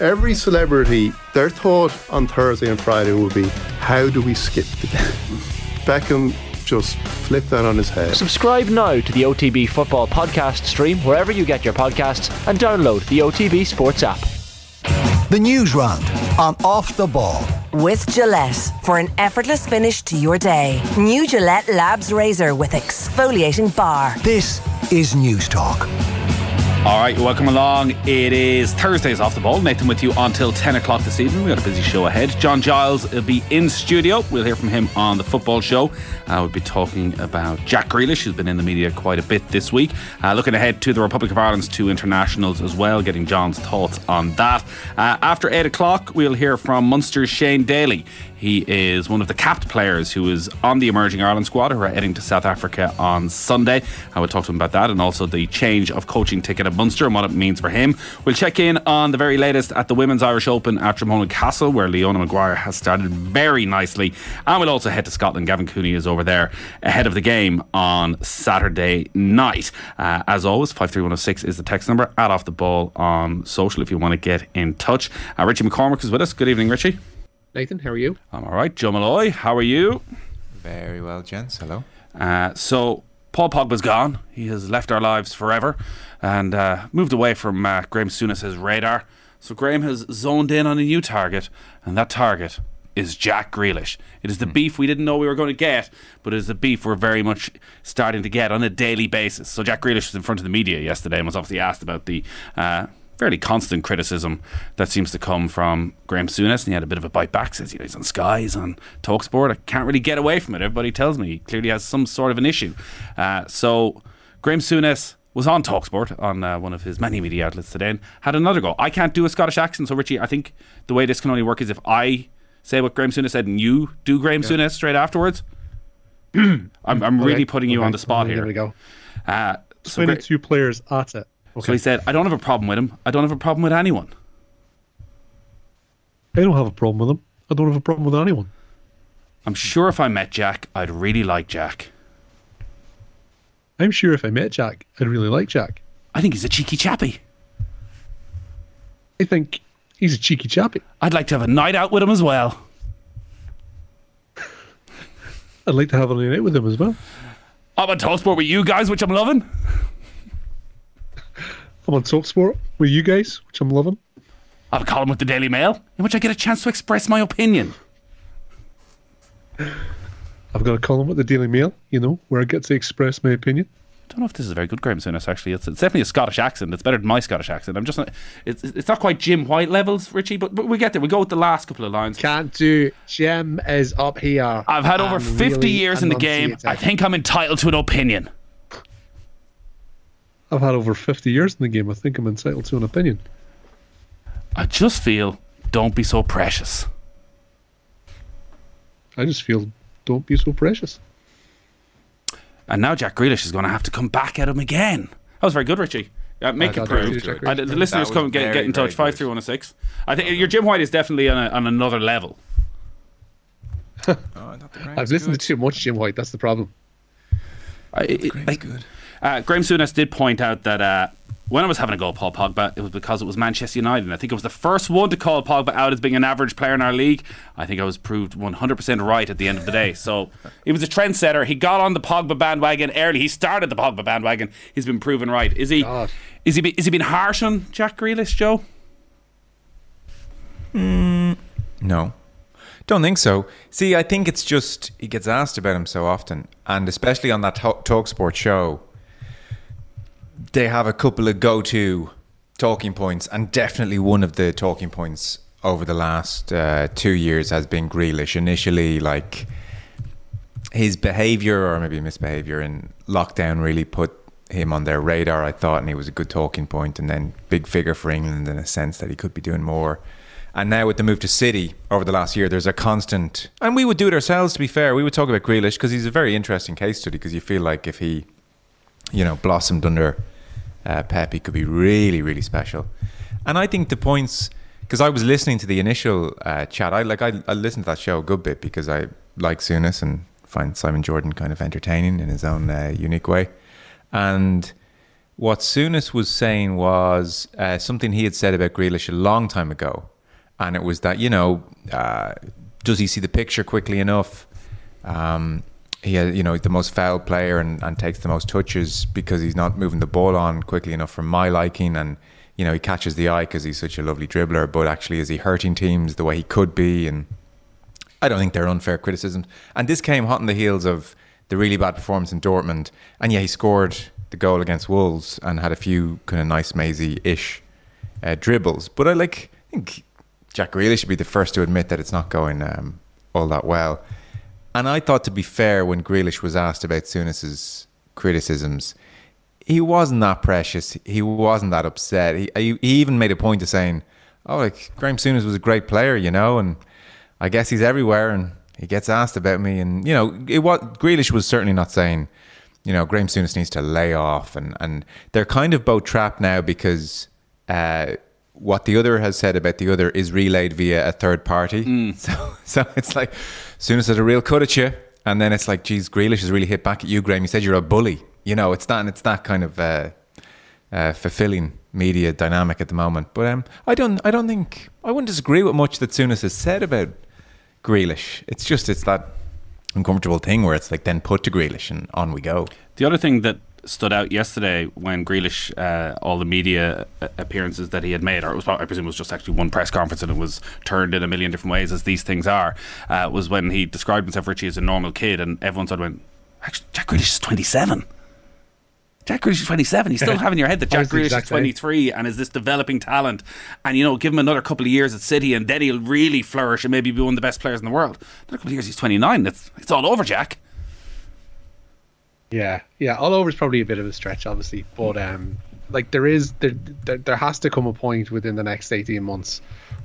every celebrity, their thought on Thursday and Friday will be, how do we skip the game? Beckham just flipped that on his head. Subscribe now to the OTB Football Podcast stream wherever you get your podcasts and download the OTB Sports app. The news round on Off the Ball. With Gillette for an effortless finish to your day. New Gillette Labs Razor with exfoliating bar. This is News Talk. All right, welcome along. It is Thursdays off the ball. Nathan with you until 10 o'clock this evening. We've got a busy show ahead. John Giles will be in studio. We'll hear from him on the football show. Uh, we'll be talking about Jack Grealish, who's been in the media quite a bit this week. Uh, looking ahead to the Republic of Ireland's two internationals as well, getting John's thoughts on that. Uh, after 8 o'clock, we'll hear from Munster's Shane Daly. He is one of the capped players who is on the emerging Ireland squad who are heading to South Africa on Sunday. I will talk to him about that and also the change of coaching ticket at Munster and what it means for him. We'll check in on the very latest at the Women's Irish Open at Dromoland Castle, where Leona Maguire has started very nicely. And we'll also head to Scotland. Gavin Cooney is over there ahead of the game on Saturday night. Uh, as always, 53106 is the text number. Add off the ball on social if you want to get in touch. Uh, Richie McCormick is with us. Good evening, Richie. Nathan, how are you? I'm all right. Joe Malloy, how are you? Very well, gents. Hello. Uh, so, Paul Pogba's gone. He has left our lives forever and uh, moved away from uh, Graham Souness's radar. So, Graham has zoned in on a new target, and that target is Jack Grealish. It is the beef we didn't know we were going to get, but it is the beef we're very much starting to get on a daily basis. So, Jack Grealish was in front of the media yesterday and was obviously asked about the uh, fairly constant criticism that seems to come from Graham Souness, and he had a bit of a bite back. Says you know, he's on Sky, he's on Talksport. I can't really get away from it. Everybody tells me he clearly has some sort of an issue. Uh, so Graham Souness was on Talksport on uh, one of his many media outlets today and had another go. I can't do a Scottish accent, so Richie, I think the way this can only work is if I say what Graham Souness said and you do Graham yeah. Souness straight afterwards. I'm, I'm really putting you okay. on the spot here. There we go. Uh, so 22 Gra- players at it. Okay. So he said, I don't have a problem with him. I don't have a problem with anyone. I don't have a problem with him. I don't have a problem with anyone. I'm sure if I met Jack, I'd really like Jack. I'm sure if I met Jack, I'd really like Jack. I think he's a cheeky chappy. I think he's a cheeky chappy. I'd like to have a night out with him as well. I'd like to have a night out with him as well. I'm a on Talksport with you guys, which I'm loving. I'm on Talksport with you guys, which I'm loving. I have a column with the Daily Mail in which I get a chance to express my opinion. I've got a column with the Daily Mail, you know, where I get to express my opinion. I don't know if this is a very good Graham Souness, actually. It's, it's definitely a Scottish accent. It's better than my Scottish accent. I'm just not, it's, it's not quite Jim White levels, Richie, but, but we get there. We go with the last couple of lines. Can't do. Jim is up here. I've had over 50 really years in the game. I think I'm entitled to an opinion. I've had over 50 years in the game. I think I'm entitled to an opinion. I just feel don't be so precious. I just feel don't be so precious. And now Jack Grealish is going to have to come back at him again. That was very good, Richie. Uh, make it prove. Uh, the listeners come get, get in touch. Five three one oh six. I think your Jim White is definitely on, a, on another level. oh, I've listened good. to too much Jim White. That's the problem. I, it, like, good. Uh, Graham Souness did point out that uh, when I was having a go at Paul Pogba, it was because it was Manchester United. And I think it was the first one to call Pogba out as being an average player in our league. I think I was proved 100% right at the end of the day. So he was a trendsetter. He got on the Pogba bandwagon early. He started the Pogba bandwagon. He's been proven right. Is he? God. Is he? Is he been harsh on Jack Grealish, Joe? Mm, no. Don't think so. See, I think it's just he gets asked about him so often, and especially on that Talk Sport show, they have a couple of go-to talking points, and definitely one of the talking points over the last uh, two years has been Grealish. Initially, like his behaviour or maybe misbehaviour in lockdown really put him on their radar. I thought, and he was a good talking point, and then big figure for England in a sense that he could be doing more. And now with the move to City over the last year, there's a constant, and we would do it ourselves. To be fair, we would talk about Grealish because he's a very interesting case study. Because you feel like if he, you know, blossomed under uh, could be really, really special. And I think the points, because I was listening to the initial uh, chat, I like I, I listened to that show a good bit because I like Souness and find Simon Jordan kind of entertaining in his own uh, unique way. And what Souness was saying was uh, something he had said about Grealish a long time ago, and it was that you know, uh, does he see the picture quickly enough? Um, he, has, you know, the most foul player and, and takes the most touches because he's not moving the ball on quickly enough for my liking, and you know, he catches the eye because he's such a lovely dribbler. But actually, is he hurting teams the way he could be? And I don't think they're unfair criticisms. And this came hot on the heels of the really bad performance in Dortmund, and yeah, he scored the goal against Wolves and had a few kind of nice mazy-ish uh, dribbles. But I like I think Jack Grealish should be the first to admit that it's not going um, all that well. And I thought, to be fair, when Grealish was asked about Souness's criticisms, he wasn't that precious. He wasn't that upset. He, he, he even made a point of saying, "Oh, like Graham Souness was a great player, you know, and I guess he's everywhere, and he gets asked about me." And you know, it was Grealish was certainly not saying you know, Graham Souness needs to lay off, and and they're kind of both trapped now because uh, what the other has said about the other is relayed via a third party. Mm. So so it's like Souness has a real cut at you, and then it's like, geez, Grealish has really hit back at you, Graham. You said you're a bully. You know, it's that it's that kind of uh, uh, fulfilling media dynamic at the moment. But um, I don't I don't think I wouldn't disagree with much that Souness has said about Grealish. It's just it's that uncomfortable thing where it's like then put to Grealish and on we go. The other thing that stood out yesterday when Grealish, uh, all the media uh, appearances that he had made, or it was, I presume it was just actually one press conference and it was turned in a million different ways as these things are, uh, was when he described himself, Richie, as a normal kid and everyone sort of went, actually, Jack Grealish is 27. Jack Grealish is 27. You still have in your head that Jack Grealish is 23 and is this developing talent. And, you know, give him another couple of years at City and then he'll really flourish and maybe be one of the best players in the world. Another couple of years, he's 29. It's, it's all over, Jack. Yeah, yeah. All over is probably a bit of a stretch, obviously. But, um, like, there is, there, there, there has to come a point within the next 18 months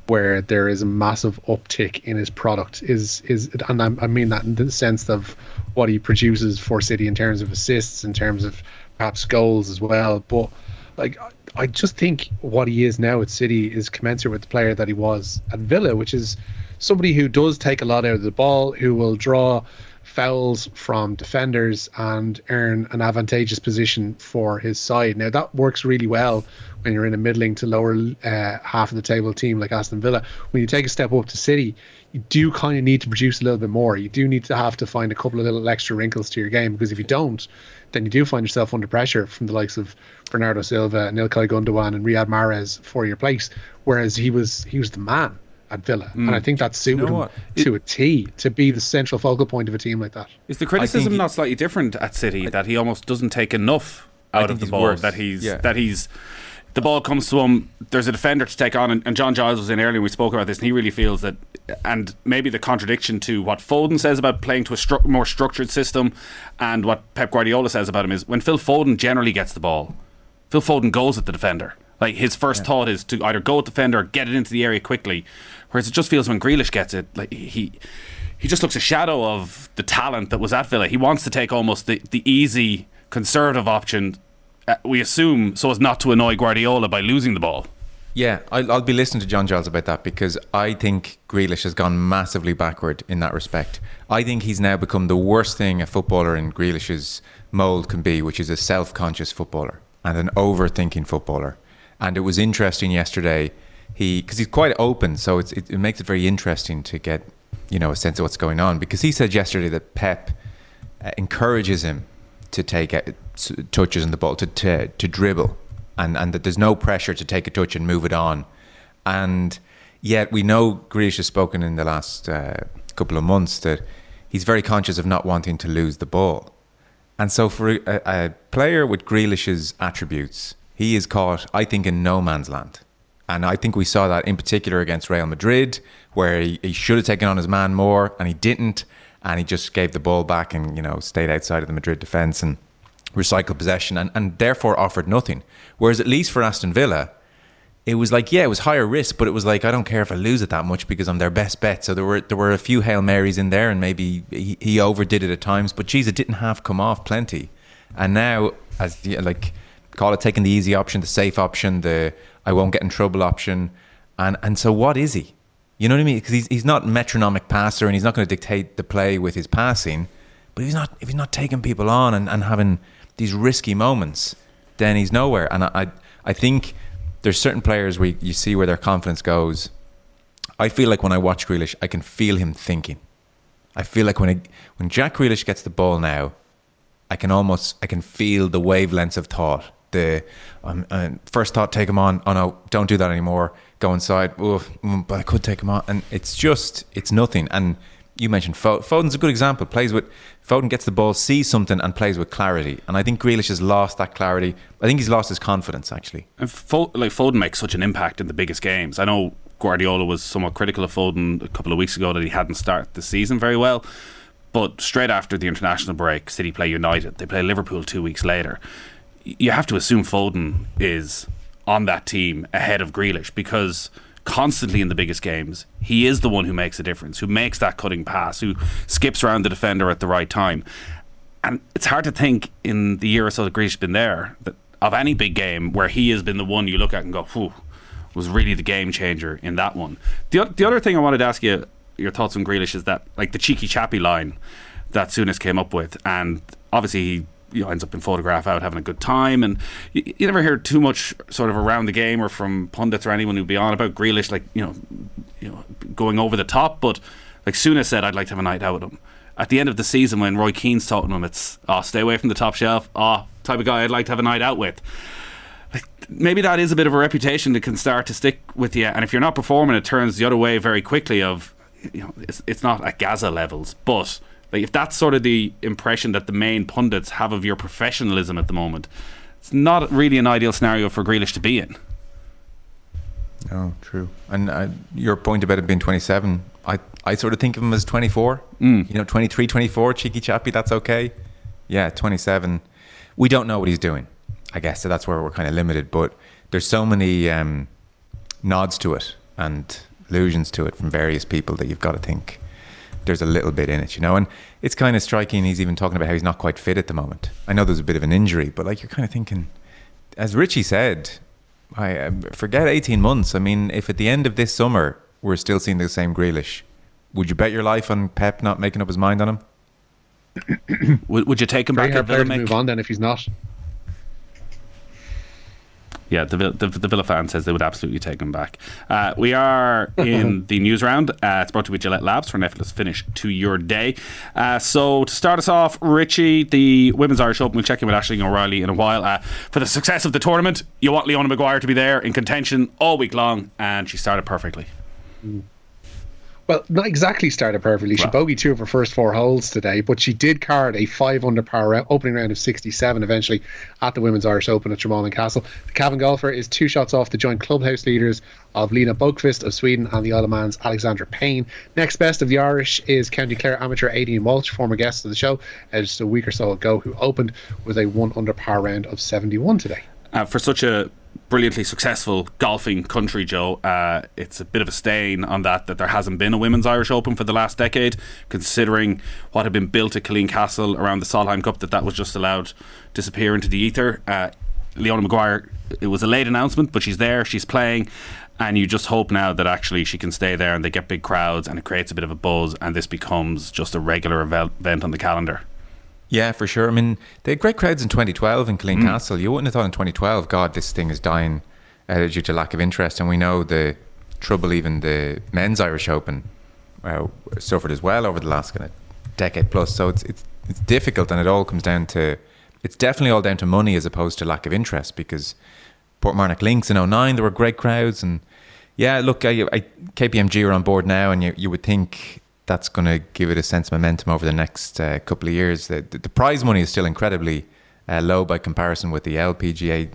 where there is a massive uptick in his product is is and I, I mean that in the sense of what he produces for City in terms of assists in terms of perhaps goals as well. But like I just think what he is now at City is commensurate with the player that he was at Villa, which is somebody who does take a lot out of the ball, who will draw fouls from defenders and earn an advantageous position for his side. Now that works really well when you're in a middling to lower uh, half of the table team like Aston Villa. When you take a step up to City, you do kind of need to produce a little bit more. You do need to have to find a couple of little extra wrinkles to your game because if you don't, then you do find yourself under pressure from the likes of Bernardo Silva, Ilkay Gundogan, and Riyad Mahrez for your place. Whereas he was he was the man at Villa, mm. and I think that suited you know him to it, a T to be the central focal point of a team like that. Is the criticism he, not slightly different at City I, that he almost doesn't take enough out of the ball worse. that he's yeah. that he's the ball comes to him. There's a defender to take on, and, and, John Giles was in earlier. We spoke about this, and he really feels that, and maybe the contradiction to what Foden says about playing to a stru- more structured system, and what Pep Guardiola says about him is when Phil Foden generally gets the ball, Phil Foden goes at the defender. Like his first yeah. thought is to either go at the defender or get it into the area quickly. Whereas it just feels when Grealish gets it, like he he just looks a shadow of the talent that was at Villa. He wants to take almost the, the easy conservative option uh, we assume so as not to annoy Guardiola by losing the ball. Yeah, I'll, I'll, be listening to John Giles about that because I think Grealish has gone massively backward in that respect. I think he's now become the worst thing a footballer in Grealish's mould can be, which is a self conscious footballer and an overthinking footballer. And it was interesting yesterday, he because he's quite open, so it, it makes it very interesting to get you know a sense of what's going on. Because he said yesterday that Pep uh, encourages him to take touches in the ball to, to to dribble, and and that there's no pressure to take a touch and move it on, and yet we know Grealish has spoken in the last uh, couple of months that he's very conscious of not wanting to lose the ball, and so for a, a player with Grealish's attributes, he is caught, I think, in no man's land. And I think we saw that in particular against Real Madrid, where he, he, should have taken on his man more and he didn't. And he just gave the ball back and, you know, stayed outside of the Madrid defence. And recycled possession and, and therefore offered nothing. Whereas at least for Aston Villa, it was like, yeah, it was higher risk, but it was like, I don't care if I lose it that much because I'm their best bet. So there were there were a few Hail Marys in there and maybe he, he overdid it at times, but geez, it didn't have come off plenty. And now, as like, call it taking the easy option, the safe option, the I won't get in trouble option. And, and so what is he? You know what I mean? Because he's, he's not metronomic passer and he's not going to dictate the play with his passing. But if he's not if he's not taking people on and, and having these risky moments, then he's nowhere. And I, I, I think there's certain players where you see where their confidence goes. I feel like when I watch Grealish, I can feel him thinking. I feel like when when Jack Grealish gets the ball now, I can almost I can feel the wavelengths of thought. The um, uh, first thought, take him on. Oh no, don't do that anymore. Go inside. Mm, but I could take him on, and it's just it's nothing. And you mentioned Foden. Foden's a good example. Plays with Foden gets the ball, sees something, and plays with clarity. And I think Grealish has lost that clarity. I think he's lost his confidence actually. And Fo- like Foden makes such an impact in the biggest games. I know Guardiola was somewhat critical of Foden a couple of weeks ago that he hadn't started the season very well. But straight after the international break, City play United. They play Liverpool two weeks later. You have to assume Foden is on that team ahead of Grealish because constantly in the biggest games, he is the one who makes a difference, who makes that cutting pass, who skips around the defender at the right time. And it's hard to think in the year or so that Grealish has been there that of any big game where he has been the one you look at and go, whew, was really the game changer in that one. The, the other thing I wanted to ask you your thoughts on Grealish is that like the cheeky chappy line that Souness came up with, and obviously he you know, ends up in photograph out having a good time, and you, you, never hear too much sort of around the game or from pundits or anyone who'd be on about Grealish, like you know, you know, going over the top. But like Souness said, I'd like to have a night out with him. At the end of the season, when Roy Keane's talking to him, it's oh, stay away from the top shelf. Oh, type of guy I'd like to have a night out with maybe that is a bit of a reputation that can start to stick with you. And if you're not performing, it turns the other way very quickly. Of you know, it's, it's not at Gazza levels, but like if that's sort of the impression that the main pundits have of your professionalism at the moment, it's not really an ideal scenario for Grealish to be in. Oh, true. And uh, your point about it being 27, I, I sort of think of him as 24. Mm. You know, 23, 24, cheeky chappy, that's okay. Yeah, 27. We don't know what he's doing. I guess so that's where we're kind of limited. But there's so many um, nods to it and allusions to it from various people that you've got to think there's a little bit in it, you know. And it's kind of striking. He's even talking about how he's not quite fit at the moment. I know there's a bit of an injury, but like you're kind of thinking, as Richie said, I uh, forget 18 months. I mean, if at the end of this summer we're still seeing the same Grealish, would you bet your life on Pep not making up his mind on him? would, would you take him Very back? Hard to move on then if he's not. Yeah, the, the, the Villa fan says they would absolutely take him back. Uh, we are in the news round. Uh, it's brought to you by Gillette Labs for an effortless finish to your day. Uh, so to start us off, Richie, the Women's Irish Open. We'll check in with Aisling O'Reilly in a while. Uh, for the success of the tournament, you want Leona Maguire to be there in contention all week long, and she started perfectly. Mm well, not exactly started perfectly. She bogeyed two of her first four holes today, but she did card a five under par opening round of 67 eventually at the Women's Irish Open at Dromoland Castle. The Cavan golfer is two shots off the joint clubhouse leaders of Lena Boqvist of Sweden and the Isle of Man's Alexandra Payne. Next best of the Irish is County Clare amateur Aideen Walsh, former guest of the show, uh, just a week or so ago, who opened with a one under par round of 71 today. Uh, for such a brilliantly successful golfing country, Joe. Uh, it's a bit of a stain on that that there hasn't been a women's Irish Open for the last decade, considering what had been built at Killeen Castle around the Solheim Cup. That that was just allowed disappear into the ether. Uh, Leona Maguire. It was a late announcement, but she's there. She's playing. And you just hope now that actually she can stay there and they get big crowds and it creates a bit of a buzz and this becomes just a regular event on the calendar. Yeah, for sure. I mean, they had great crowds in 2012 in Killeen mm. Castle. You wouldn't have thought in 2012, God, this thing is dying uh, due to lack of interest. And we know the trouble even the men's Irish Open uh, suffered as well over the last kind of decade plus. So it's, it's it's difficult, and it all comes down to it's definitely all down to money as opposed to lack of interest. Because Portmarnock Links in 09, there were great crowds, and yeah, look, I, I, KPMG are on board now, and you you would think that's going to give it a sense of momentum over the next uh, couple of years. The, the, prize money is still incredibly uh, low by comparison with the LPGA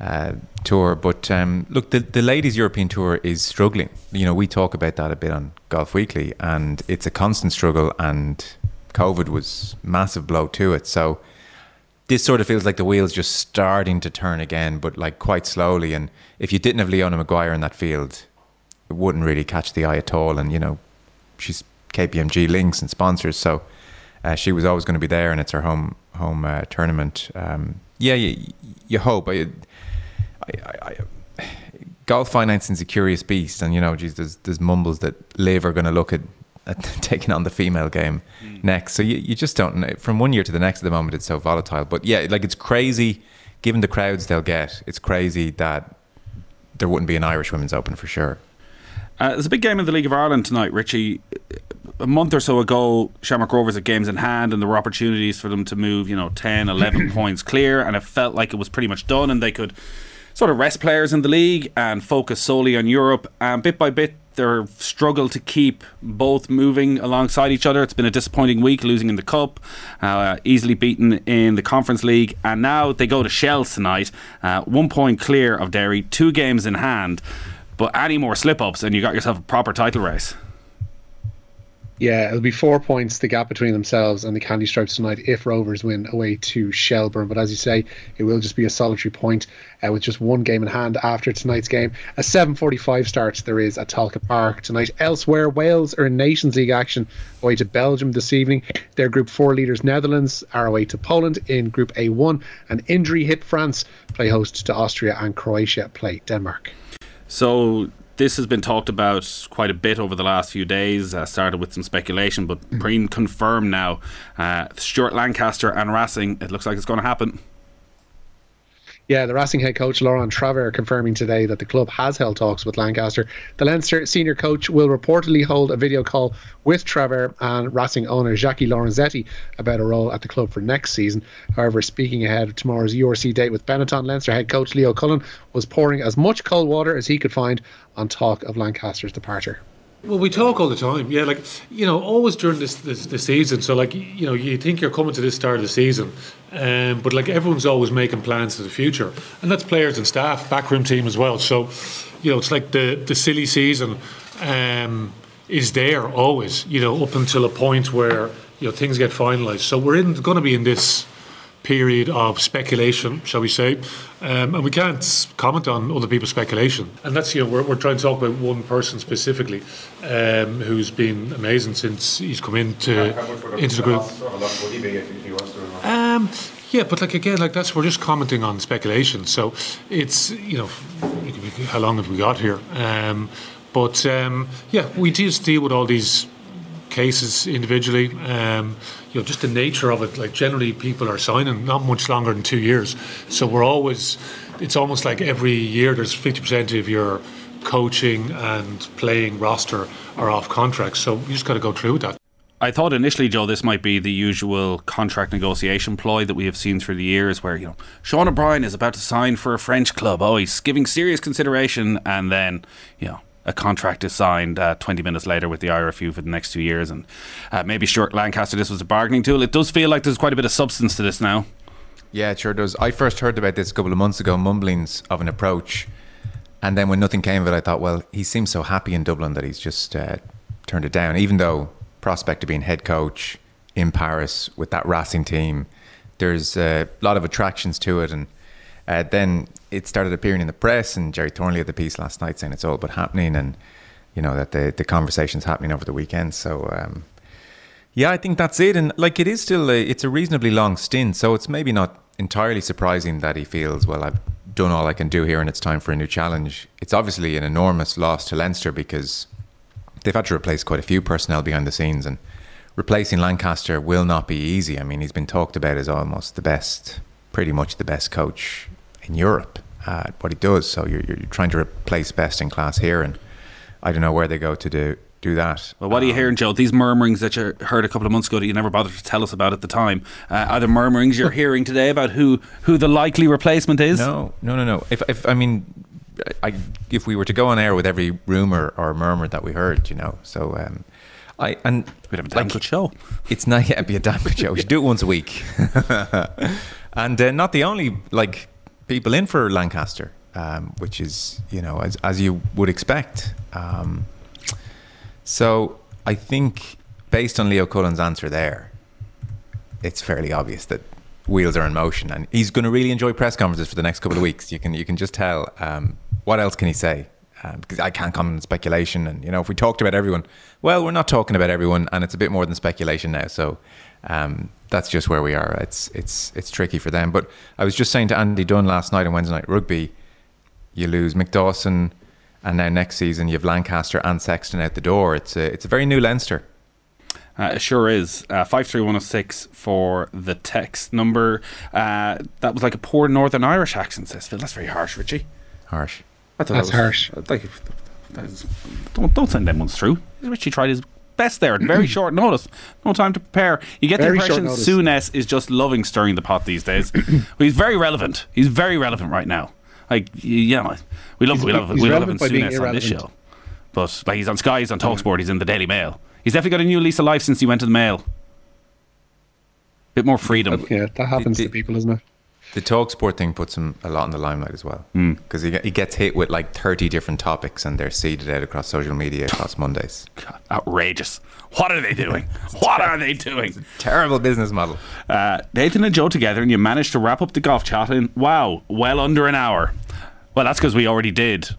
uh, tour. But um, look, the, the ladies' European tour is struggling. You know, we talk about that a bit on Golf Weekly, and it's a constant struggle. And COVID was massive blow to it. So this sort of feels like the wheels just starting to turn again, but like quite slowly. And if you didn't have Leona Maguire in that field, it wouldn't really catch the eye at all. And you know, she's KPMG links and sponsors, so uh, she was always going to be there, and it's her home home uh, tournament. Um, yeah, you, you hope. I, I, I, golf financing is a curious beast, and you know, geez, there's there's mumbles that LIV are going to look at, at taking on the female game mm. next. So you, you just don't know. From one year to the next at the moment, it's so volatile. But yeah, like it's crazy. given the crowds they'll get, it's crazy that there wouldn't be an Irish Women's Open for sure. Uh, there's a big game in the League of Ireland tonight, Richie. A month or so ago, Shamrock Rovers had games in hand, and there were opportunities for them to move, you know, 10, 11 points clear, and it felt like it was pretty much done, and they could sort of rest players in the league and focus solely on Europe. And bit by bit, they're struggled to keep both moving alongside each other. It's been a disappointing week, losing in the cup, uh, easily beaten in the Conference League, and now they go to Shels tonight, uh, one point clear of Derry, two games in hand. But any more slip ups, and you got yourself a proper title race. Yeah, it'll be four points the gap between themselves and the Candy Stripes tonight if Rovers win away to Shelbourne. But as you say, it will just be a solitary point uh, with just one game in hand after tonight's game. A 7:45 start there is at Tolka Park tonight. Elsewhere, Wales are in Nations League action away to Belgium this evening. Their Group Four leaders Netherlands are away to Poland in Group A1, and injury hit France play host to Austria and Croatia play Denmark. So this has been talked about quite a bit over the last few days. Uh, started with some speculation, but mm. confirmed now. Uh, Stuart Lancaster and Racing. It looks like it's going to happen. Yeah, the Racing head coach Laurent Travers confirming today that the club has held talks with Lancaster. The Leinster senior coach will reportedly hold a video call with Travers and Racing owner Jackie Lorenzetti about a role at the club for next season. However, speaking ahead of tomorrow's URC date with Benetton, Leinster head coach Leo Cullen was pouring as much cold water as he could find on talk of Lancaster's departure. Well, we talk all the time. Yeah, like you know, always during this, this the season. So like you know, you think you're coming to this start of the season, um, but like everyone's always making plans for the future, and that's players and staff, backroom team as well. So, you know, it's like the the silly season um, is there always. You know, up until a point where you know things get finalised. So we're in going to be in this period of speculation, shall we say, um, and we can't comment on other people's speculation. And that's you know we're, we're trying to talk about one person specifically um, who's been amazing since he's come into into the group. Um, yeah, but like again, like that's we're just commenting on speculation. So it's you know how long have we got here? Um, but um, yeah, we just deal with all these cases individually. Um, you know, just the nature of it. Like generally, people are signing not much longer than two years, so we're always. It's almost like every year there's fifty percent of your coaching and playing roster are off contract. So you just got to go through that. I thought initially, Joe, this might be the usual contract negotiation ploy that we have seen through the years, where you know Sean O'Brien is about to sign for a French club. Oh, he's giving serious consideration, and then you know a contract is signed uh, 20 minutes later with the IRFU for the next two years. And uh, maybe Stuart Lancaster, this was a bargaining tool. It does feel like there's quite a bit of substance to this now. Yeah, it sure does. I first heard about this a couple of months ago, mumblings of an approach. And then when nothing came of it, I thought, well, he seems so happy in Dublin that he's just uh, turned it down. Even though prospect of being head coach in Paris with that Racing team, there's a lot of attractions to it. And uh, then it started appearing in the press, and Gerry Thornley had the piece last night saying it's all but happening, and you know that the the conversation's happening over the weekend. So um, yeah, I think that's it. And like it is still a, it's a reasonably long stint, so it's maybe not entirely surprising that he feels well. I've done all I can do here, and it's time for a new challenge. It's obviously an enormous loss to Leinster because they've had to replace quite a few personnel behind the scenes, and replacing Lancaster will not be easy. I mean, he's been talked about as almost the best, pretty much the best coach in Europe at what he does. So you're, you're trying to replace best in class here, and I don't know where they go to do do that. Well, what are you um, hearing, Joe? These murmurings that you heard a couple of months ago that you never bothered to tell us about at the time. Uh, are there murmurings you're hearing today about who who the likely replacement is? No, no, no, no. If, if I mean, I, if we were to go on air with every rumor or murmur that we heard, you know, so. Um, I and we'd have a damn like, good show. It's not yet be a damn good show. We should do it once a week, and uh, not the only like people in for Lancaster, um, which is you know as as you would expect. Um, so I think based on Leo Cullen's answer there, it's fairly obvious that wheels are in motion, and he's going to really enjoy press conferences for the next couple of weeks. You can you can just tell. Um, what else can he say? Um, because I can't comment on speculation, and you know if we talked about everyone, well, we're not talking about everyone, and it's a bit more than speculation now. So um, that's just where we are. It's it's it's tricky for them. But I was just saying to Andy Dunn last night on Wednesday Night Rugby, you lose Mick Dawson, and now next season you have Lancaster and Sexton out the door. It's a it's a very new Leinster. Uh, it sure is. Uh, 53106 for the text number. Uh, that was like a poor Northern Irish accent, says Phil. That's very harsh, Richie. Harsh. I thought That's that was, harsh. Like, that is, don't, don't send them ones through. He's Richie tried his best there at very short notice. No time to prepare. You get Very the impression notice. Souness is just loving stirring the pot these days. But he's very relevant. He's very relevant right now. Like, y- you know, we love, He's- we love, he's we love relevant by Souness on this show. But like, he's on Sky, he's on Talksport, he's in the Daily Mail. He's definitely got a new lease of life since he went to the Mail. Bit more freedom. Yeah, that happens The- to people, isn't it? The talk sport thing puts him a lot in the limelight as well. Hmm. Because he, he gets hit with like 30 different topics and they're seeded out across social media across Mondays. God, outrageous. What are they doing? what are they doing? Terrible business model. Uh, Nathan and Joe together, and you managed to wrap up the golf chat in, wow, well under an hour. Well, that's because we already did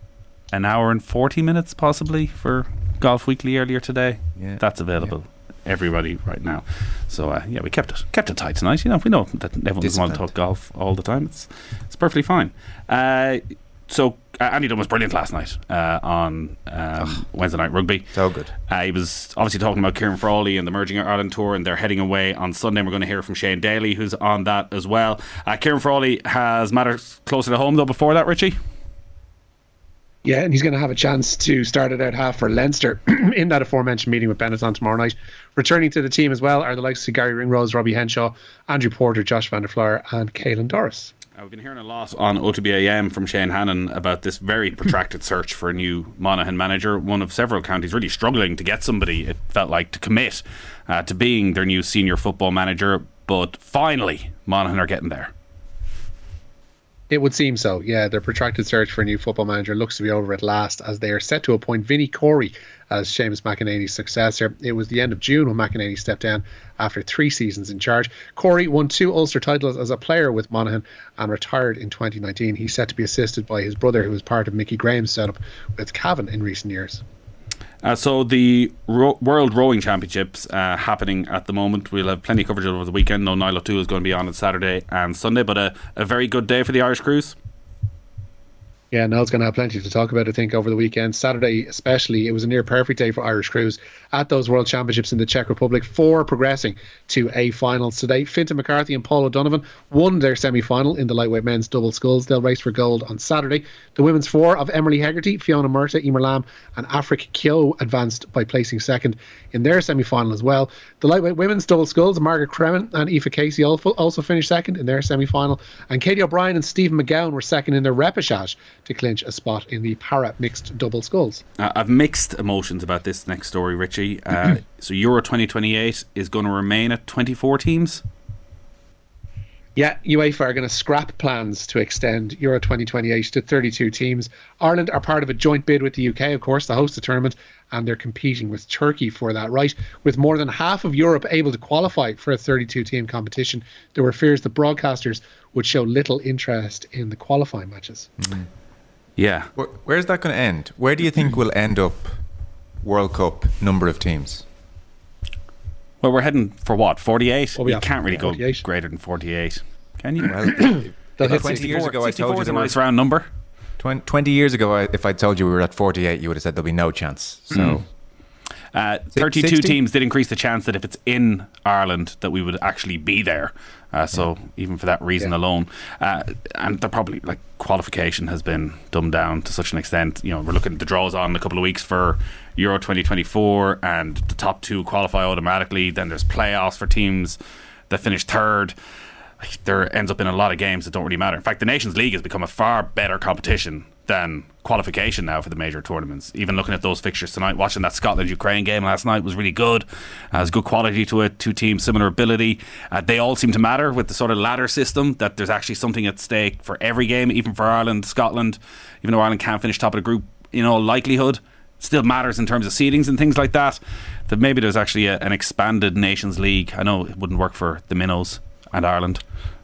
an hour and 40 minutes, possibly, for Golf Weekly earlier today. Yeah. That's available. Everybody right now, so uh, yeah, we kept it kept it tight tonight. You know, we know that everyone doesn't want to talk golf all the time. It's it's perfectly fine. Uh, so uh, Andy Dunn was brilliant last night uh, on um, Wednesday night rugby. So good. Uh, he was obviously talking about Ciarán Frawley and the Emerging Ireland Tour, and they're heading away on Sunday. We're going to hear from Shane Daly, who's on that as well. Uh, Ciarán Frawley has matters closer to home, though, before that, Richie. Yeah, and he's going to have a chance to start it out half for Leinster in that aforementioned meeting with Benetton tomorrow night. Returning to the team as well are the likes of Gary Ringrose, Robbie Henshaw, Andrew Porter, Josh van der Flier, and Caelan Doris. Uh, we've been hearing a lot on OTBAM from Shane Hannon about this very protracted search for a new Monaghan manager. One of several counties really struggling to get somebody, it felt like, to commit uh, to being their new senior football manager. But finally, Monaghan are getting there. It would seem so. Yeah, their protracted search for a new football manager looks to be over at last as they are set to appoint Vinnie Corey as Seamus McEnaney's successor. It was the end of June when McEnaney stepped down after three seasons in charge. Corey won two Ulster titles as a player with Monaghan and retired in 2019. He's set to be assisted by his brother, who was part of Mickey Graham's setup with Cavan in recent years. Uh, so the Ro- World Rowing Championships uh, happening at the moment. We'll have plenty of coverage over the weekend. No, Niall O'Toole is going to be on on Saturday and Sunday, but a, a very good day for the Irish crews. Yeah, Niall's going to have plenty to talk about, I think, over the weekend. Saturday, especially, it was a near perfect day for Irish crews at those World Championships in the Czech Republic, four progressing to a finals today. Fintan McCarthy and Paul O'Donovan won their semi final in the lightweight men's double sculls. They'll race for gold on Saturday. The women's four of Emily Hegarty, Fiona Murtagh, Eimear Lambe, and Aifric Keogh advanced by placing second in their semi final as well. The lightweight women's double sculls, Margaret Cremen and Aoife Casey also also finished second in their semi final. And Katie O'Brien and Stephen McGowan were second in their repechage to clinch a spot in the para mixed double sculls. Uh, I've mixed emotions about this next story, Richie. Uh, so Euro 2028 is going to remain at 24 teams. Yeah, UEFA are going to scrap plans to extend Euro 2028 to 32 teams. Ireland are part of a joint bid with the UK, of course, to host the tournament, and they're competing with Turkey for that right. With more than half of Europe able to qualify for a 32 team competition, there were fears that broadcasters would show little interest in the qualifying matches. Yeah. Where, where's that going to end? Where do you think we'll end up World Cup number of teams? Well, we're heading for what? 48? Well, we you can't really 48. go greater than 48. Can you? Well, They'll 20 years ago, I told you is a nice round number. 20, 20 years ago, if I told you we were at 48, you would have said there'll be no chance. So hmm. Uh, 32 60? teams did increase the chance that if it's in Ireland that we would actually be there. Uh, so even for that reason Yeah. alone, uh, and they're probably like qualification has been dumbed down to such an extent. You know, we're looking at the draws on in a couple of weeks for Euro 2024, and the top two qualify automatically. Then there's playoffs for teams that finish third. There ends up in a lot of games that don't really matter. In fact, the Nations League has become a far better competition than qualification now for the major tournaments. Even looking at those fixtures tonight, watching that Scotland Ukraine game last night was really good. Uh, Has good quality to it. Two teams, similar ability. Uh, they all seem to matter with the sort of ladder system. That there's actually something at stake for every game, even for Ireland, Scotland. Even though Ireland can't finish top of the group, in all likelihood, still matters in terms of seedings and things like that. That maybe there's actually a, an expanded Nations League. I know it wouldn't work for the minnows and Ireland.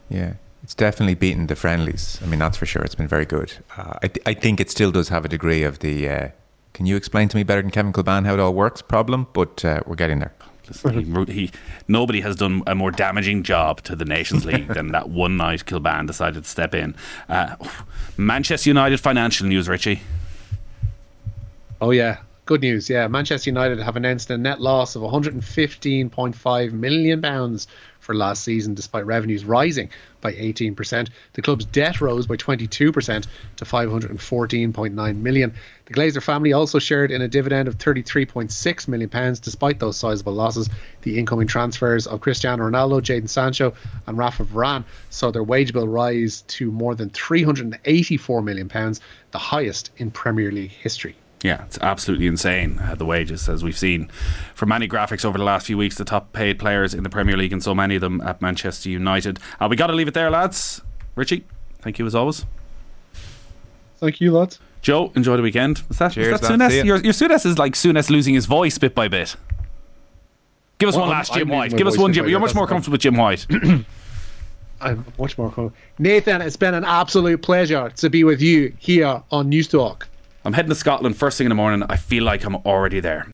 yeah, it's definitely beaten the friendlies. I mean, that's for sure. It's been very good. Uh, I, th- I think it still does have a degree of the. Uh, can you explain to me better than Kevin Kilbane how it all works? Problem, but uh, we're getting there. Listen, he, he, nobody has done a more damaging job to the Nations League than that one night Kilbane decided to step in. Uh, Manchester United financial news, Richie. Oh yeah, good news. Yeah, Manchester United have announced a net loss of 115.5 million pounds for last season, despite revenues rising by 18%. The club's debt rose by 22% to 514.9 million. The Glazer family also shared in a dividend of 33.6 million pounds, despite those sizable losses. The incoming transfers of Cristiano Ronaldo, Jadon Sancho, and Rafa Varane saw their wage bill rise to more than 384 million pounds, the highest in Premier League history. Yeah, it's absolutely insane uh, the wages, as we've seen from many graphics over the last few weeks. The top paid players in the Premier League, and so many of them at Manchester United. Uh, we got to leave it there, lads. Richie, thank you as always. Thank you, lads. Joe, enjoy the weekend. Was that, Cheers, was that lads. Souness? See ya. Your, your Souness is like Souness losing his voice bit by bit. Give us Well, one I'm- last I'm Jim White. Give us one Jim. You're much more comfortable with Jim White. I'm much more cool. Nathan, it's been an absolute pleasure to be with you here on News Talk. I'm heading to Scotland first thing in the morning. I feel like I'm already there.